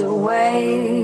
away.